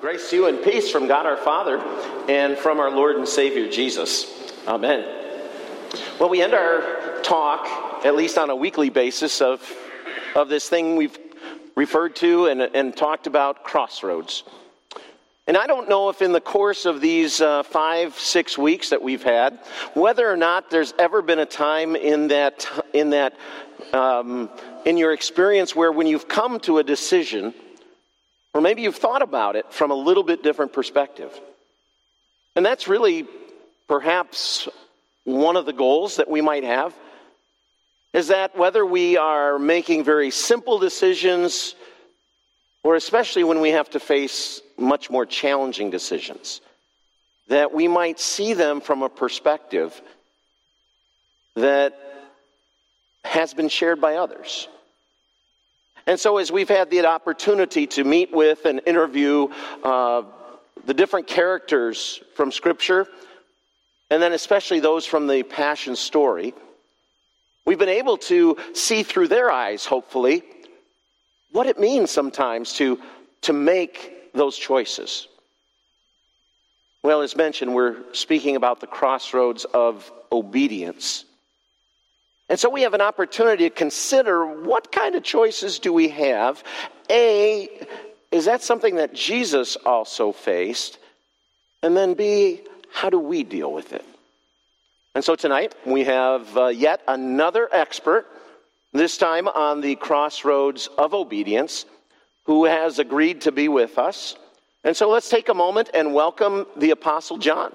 Grace to you and peace from God our Father and from our Lord and Savior Jesus. Amen. Well, we end our talk, at least on a weekly basis, of, of this thing we've referred to and, and talked about crossroads. And I don't know if in the course of these uh, five, six weeks that we've had, whether or not there's ever been a time in that, in that, um, in your experience where when you've come to a decision, or maybe you've thought about it from a little bit different perspective. And that's really perhaps one of the goals that we might have is that whether we are making very simple decisions or especially when we have to face much more challenging decisions, that we might see them from a perspective that has been shared by others. And so, as we've had the opportunity to meet with and interview uh, the different characters from Scripture, and then especially those from the Passion story, we've been able to see through their eyes, hopefully, what it means sometimes to, to make those choices. Well, as mentioned, we're speaking about the crossroads of obedience. And so we have an opportunity to consider what kind of choices do we have? A, is that something that Jesus also faced? And then B, how do we deal with it? And so tonight we have uh, yet another expert, this time on the crossroads of obedience, who has agreed to be with us. And so let's take a moment and welcome the Apostle John.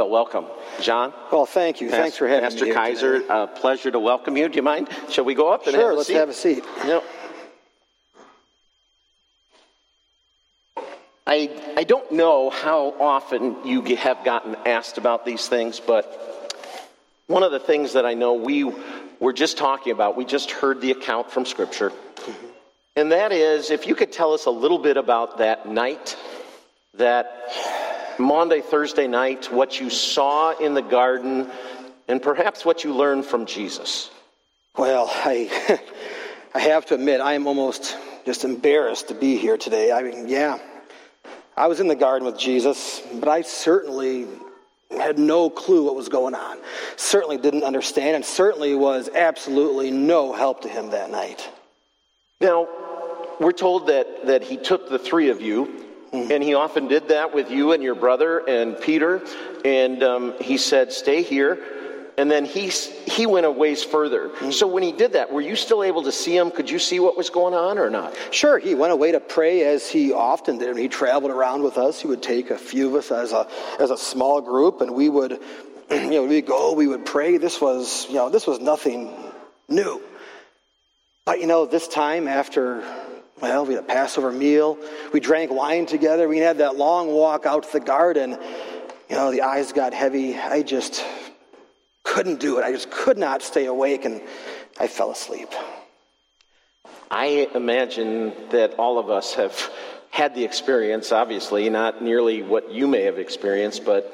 Well, welcome, John. Well, thank you. Pastor, Thanks for having Pastor me. Pastor Kaiser, uh, pleasure to welcome you. Do you mind? Shall we go up and sure, have a let's seat? have a seat. You I, I don't know how often you have gotten asked about these things, but one of the things that I know we were just talking about, we just heard the account from Scripture, and that is if you could tell us a little bit about that night, that Monday, Thursday night, what you saw in the garden, and perhaps what you learned from Jesus. Well, I, I have to admit, I am almost just embarrassed to be here today. I mean, yeah, I was in the garden with Jesus, but I certainly had no clue what was going on. Certainly didn't understand, and certainly was absolutely no help to him that night. Now, we're told that, that he took the three of you, and he often did that with you and your brother and Peter, and um, he said, Stay here. And then he, he went a ways further. So when he did that, were you still able to see him? Could you see what was going on or not? Sure, he went away to pray as he often did. When he traveled around with us, he would take a few of us as a, as a small group, and we would, you know, we'd go, we would pray. This was, you know, this was nothing new. But, you know, this time after, well, we had a Passover meal, we drank wine together, we had that long walk out to the garden. You know, the eyes got heavy. I just couldn't do it. I just could not stay awake, and I fell asleep. I imagine that all of us have had the experience, obviously, not nearly what you may have experienced, but,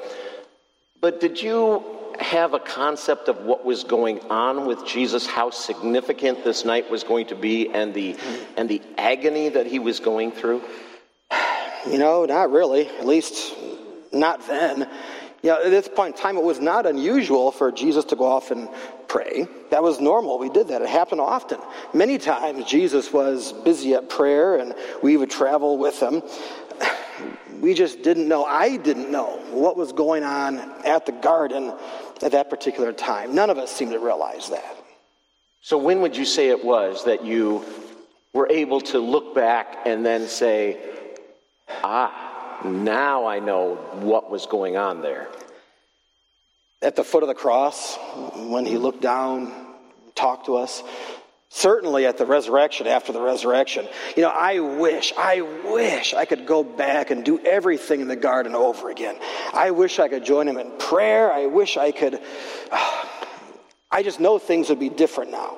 but did you have a concept of what was going on with Jesus, how significant this night was going to be, and the, and the agony that he was going through? You know, not really. At least not then. You know, at this point in time, it was not unusual for Jesus to go off and pray. That was normal. We did that. It happened often. Many times, Jesus was busy at prayer, and we would travel with him. We just didn't know. I didn't know what was going on at the garden at that particular time. None of us seemed to realize that. So, when would you say it was that you were able to look back and then say, ah, now I know what was going on there? At the foot of the cross, when he looked down, talked to us, certainly at the resurrection, after the resurrection. You know, I wish, I wish I could go back and do everything in the garden over again. I wish I could join him in prayer. I wish I could. I just know things would be different now.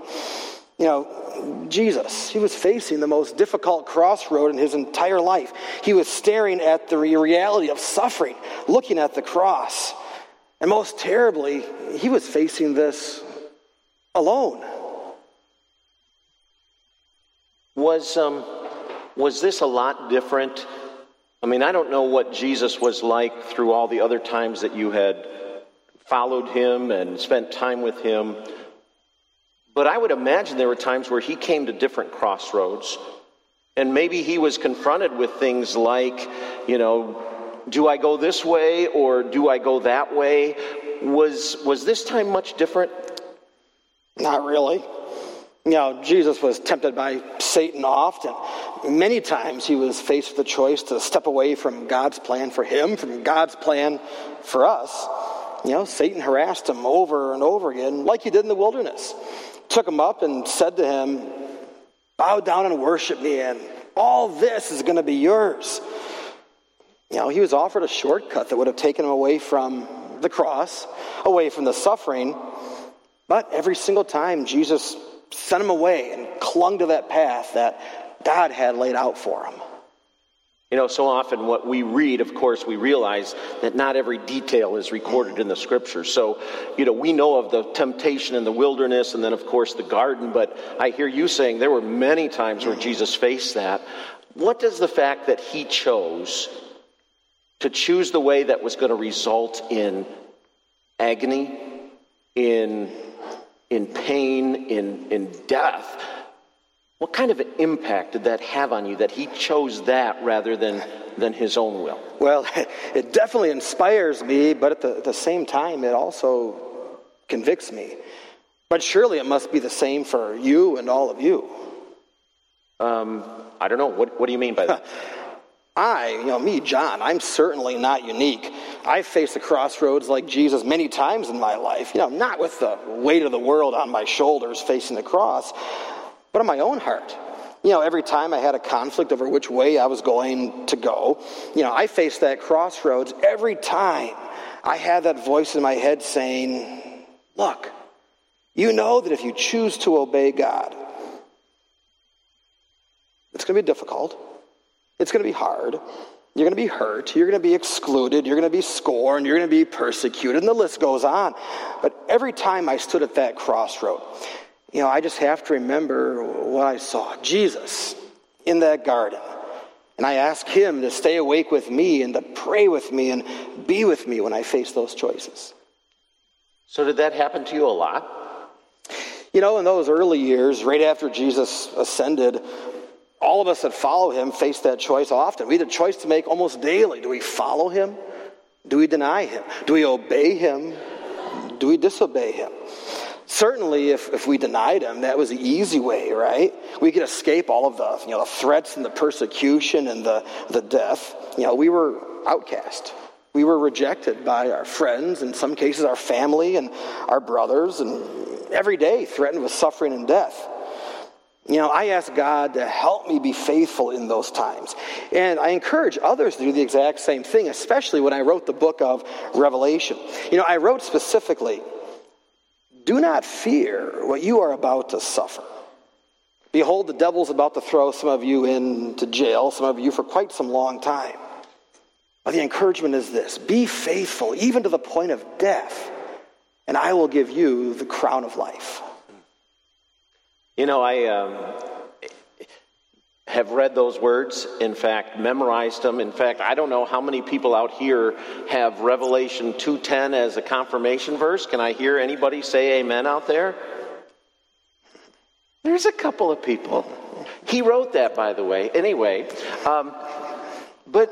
You know, Jesus, he was facing the most difficult crossroad in his entire life. He was staring at the reality of suffering, looking at the cross. And most terribly, he was facing this alone. Was, um, was this a lot different? I mean, I don't know what Jesus was like through all the other times that you had followed him and spent time with him. But I would imagine there were times where he came to different crossroads. And maybe he was confronted with things like, you know, do I go this way or do I go that way? Was, was this time much different? Not really. You know, Jesus was tempted by Satan often. Many times he was faced with the choice to step away from God's plan for him, from God's plan for us. You know, Satan harassed him over and over again, like he did in the wilderness. Took him up and said to him, Bow down and worship me, and all this is going to be yours. You know, he was offered a shortcut that would have taken him away from the cross, away from the suffering. But every single time, Jesus sent him away and clung to that path that God had laid out for him. You know, so often what we read, of course, we realize that not every detail is recorded in the scripture. So, you know, we know of the temptation in the wilderness and then, of course, the garden, but I hear you saying there were many times where Jesus faced that. What does the fact that he chose to choose the way that was going to result in agony, in, in pain, in, in death, what kind of an impact did that have on you that he chose that rather than, than his own will? Well, it definitely inspires me, but at the, at the same time, it also convicts me. But surely it must be the same for you and all of you. Um, I don't know. What, what do you mean by that? I, you know, me, John, I'm certainly not unique. I've faced the crossroads like Jesus many times in my life. You know, not with the weight of the world on my shoulders facing the cross, but in my own heart. You know, every time I had a conflict over which way I was going to go, you know, I faced that crossroads every time I had that voice in my head saying, Look, you know that if you choose to obey God, it's going to be difficult. It's going to be hard. You're going to be hurt. You're going to be excluded. You're going to be scorned. You're going to be persecuted. And the list goes on. But every time I stood at that crossroad, you know, I just have to remember what I saw Jesus in that garden. And I ask Him to stay awake with me and to pray with me and be with me when I face those choices. So, did that happen to you a lot? You know, in those early years, right after Jesus ascended, all of us that follow him face that choice often. We had a choice to make almost daily. Do we follow him? Do we deny him? Do we obey him? Do we disobey him? Certainly, if, if we denied him, that was the easy way, right? We could escape all of the, you know, the threats and the persecution and the, the death. You know, we were outcast. We were rejected by our friends, in some cases our family and our brothers, and every day threatened with suffering and death. You know, I ask God to help me be faithful in those times. And I encourage others to do the exact same thing, especially when I wrote the book of Revelation. You know, I wrote specifically do not fear what you are about to suffer. Behold, the devil's about to throw some of you into jail, some of you for quite some long time. But the encouragement is this be faithful, even to the point of death, and I will give you the crown of life. You know, I um, have read those words, in fact, memorized them. In fact, I don't know how many people out here have Revelation 2:10 as a confirmation verse. Can I hear anybody say amen out there? There's a couple of people. He wrote that, by the way. Anyway, um, but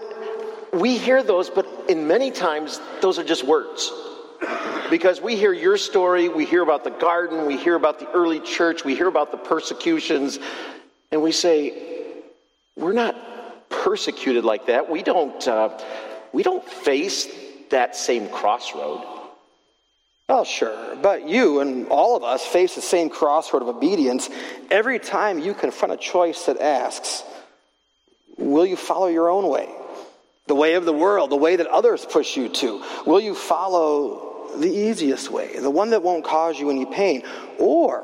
we hear those, but in many times, those are just words. Because we hear your story, we hear about the garden, we hear about the early church, we hear about the persecutions, and we say, we're not persecuted like that. We don't, uh, we don't face that same crossroad. Oh, sure. But you and all of us face the same crossroad of obedience every time you confront a choice that asks, Will you follow your own way? The way of the world, the way that others push you to? Will you follow the easiest way, the one that won't cause you any pain? Or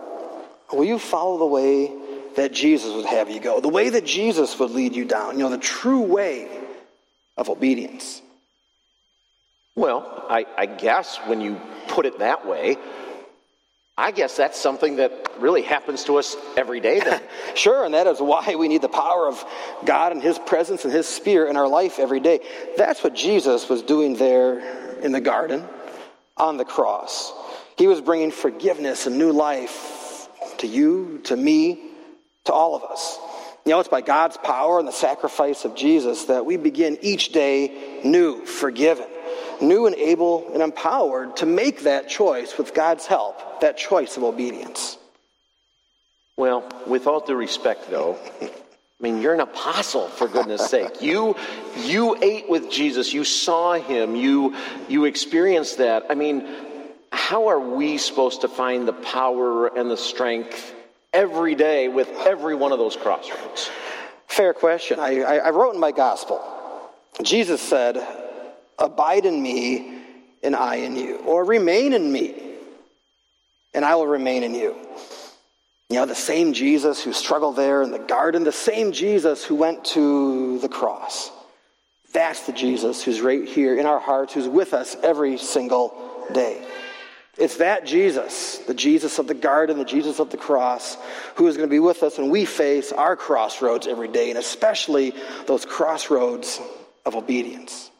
will you follow the way that Jesus would have you go, the way that Jesus would lead you down, you know, the true way of obedience. Well, I, I guess when you put it that way, I guess that's something that really happens to us every day then. sure, and that is why we need the power of God and His presence and His Spirit in our life every day. That's what Jesus was doing there in the garden on the cross. He was bringing forgiveness and new life to you, to me, to all of us. You know, it's by God's power and the sacrifice of Jesus that we begin each day new, forgiven, new and able and empowered to make that choice with God's help, that choice of obedience. Well, with all due respect, though, I mean, you're an apostle, for goodness sake. You, you ate with Jesus. You saw him. You, you experienced that. I mean, how are we supposed to find the power and the strength every day with every one of those crossroads? Fair question. I, I, I wrote in my gospel Jesus said, Abide in me, and I in you, or remain in me, and I will remain in you. You know, the same Jesus who struggled there in the garden, the same Jesus who went to the cross. That's the Jesus who's right here in our hearts, who's with us every single day. It's that Jesus, the Jesus of the garden, the Jesus of the cross, who is going to be with us when we face our crossroads every day, and especially those crossroads of obedience.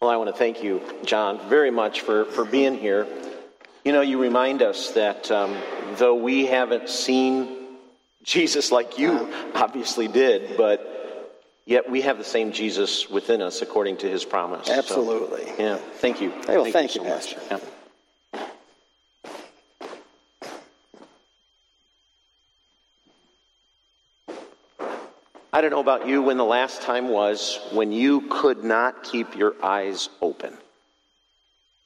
Well, I want to thank you, John, very much for, for being here. You know, you remind us that um, though we haven't seen Jesus like you obviously did, but Yet we have the same Jesus within us according to his promise. Absolutely. So, yeah. Thank you. Hey, well, thank, thank you, you, so Pastor. Yeah. I don't know about you when the last time was when you could not keep your eyes open.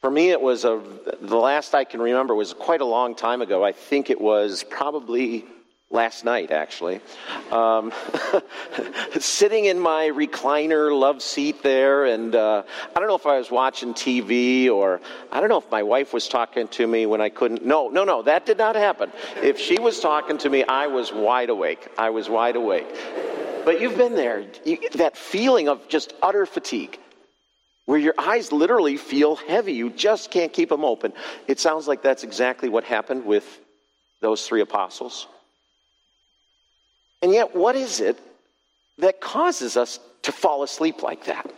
For me, it was a, the last I can remember was quite a long time ago. I think it was probably last night, actually. Um, sitting in my recliner love seat there, and uh, I don't know if I was watching TV or I don't know if my wife was talking to me when I couldn't. No, no, no, that did not happen. If she was talking to me, I was wide awake. I was wide awake. But you've been there, you, that feeling of just utter fatigue. Where your eyes literally feel heavy. You just can't keep them open. It sounds like that's exactly what happened with those three apostles. And yet, what is it that causes us to fall asleep like that?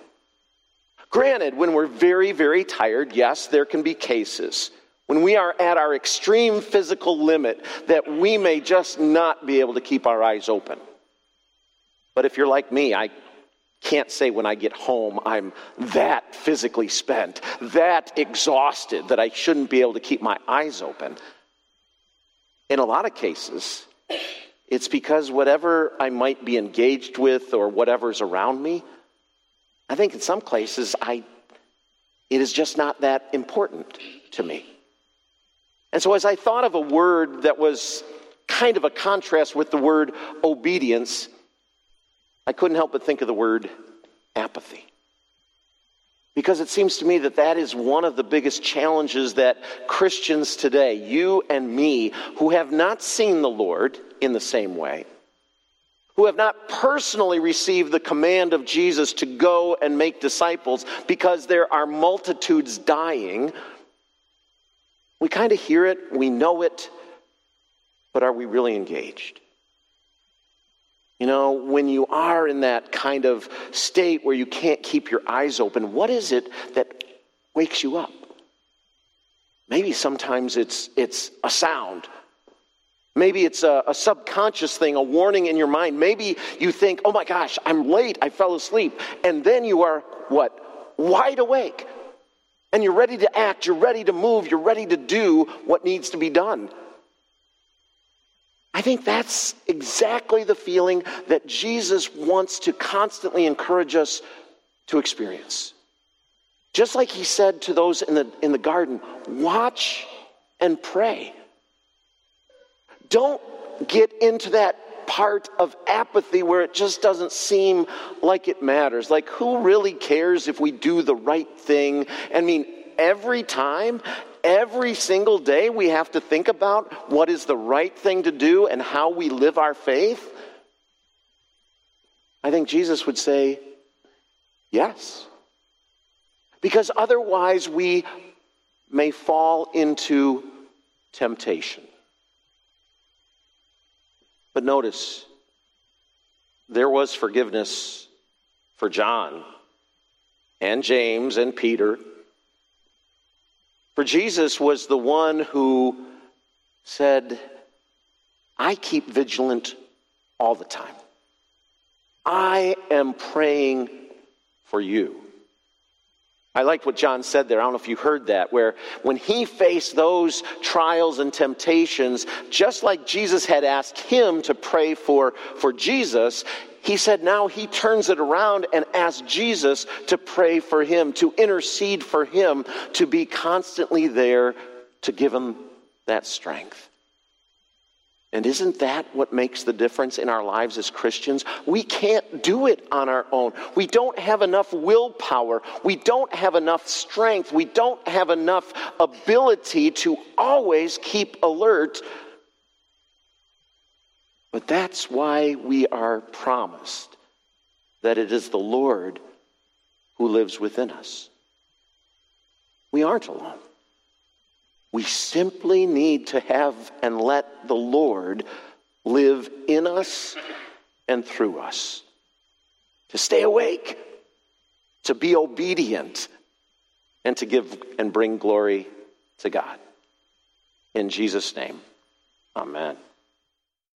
Granted, when we're very, very tired, yes, there can be cases. When we are at our extreme physical limit, that we may just not be able to keep our eyes open. But if you're like me, I can't say when I get home I'm that physically spent, that exhausted that I shouldn't be able to keep my eyes open. In a lot of cases, it's because whatever I might be engaged with or whatever's around me, I think in some places I it is just not that important to me. And so as I thought of a word that was kind of a contrast with the word obedience, I couldn't help but think of the word apathy. Because it seems to me that that is one of the biggest challenges that Christians today, you and me, who have not seen the Lord in the same way, who have not personally received the command of Jesus to go and make disciples because there are multitudes dying, we kind of hear it, we know it, but are we really engaged? You know, when you are in that kind of state where you can't keep your eyes open, what is it that wakes you up? Maybe sometimes it's, it's a sound. Maybe it's a, a, subconscious thing, a warning in your mind. Maybe you think, oh my gosh, I'm late, I fell asleep. And then you are what? Wide awake. And you're ready to act, you're ready to move, you're ready to do what needs to be done. I think that's exactly the feeling that Jesus wants to constantly encourage us to experience. Just like he said to those in the, in the garden, watch and pray. Don't get into that part of apathy where it just doesn't seem like it matters. Like, who really cares if we do the right thing? I mean, every time, every single day we have to think about what is the right thing to do and how we live our faith? I think Jesus would say, yes. Because otherwise, we may fall into temptation. But notice, there was forgiveness for John and James and Peter. For Jesus was the one who said, I keep vigilant all the time. I am praying for you. I liked what John said there. I don't know if you heard that, where when he faced those trials and temptations, just like Jesus had asked him to pray for, for Jesus, he said now he turns it around and asks Jesus to pray for him, to intercede for him, to be constantly there to give him that strength. And isn't that what makes the difference in our lives as Christians? We can't do it on our own. We don't have enough willpower. We don't have enough strength. We don't have enough ability to always keep alert. But that's why we are promised that it is the Lord who lives within us. We aren't alone. We simply need to have and let the Lord live in us and through us. To stay awake, to be obedient, and to give and bring glory to God. In Jesus' name, amen.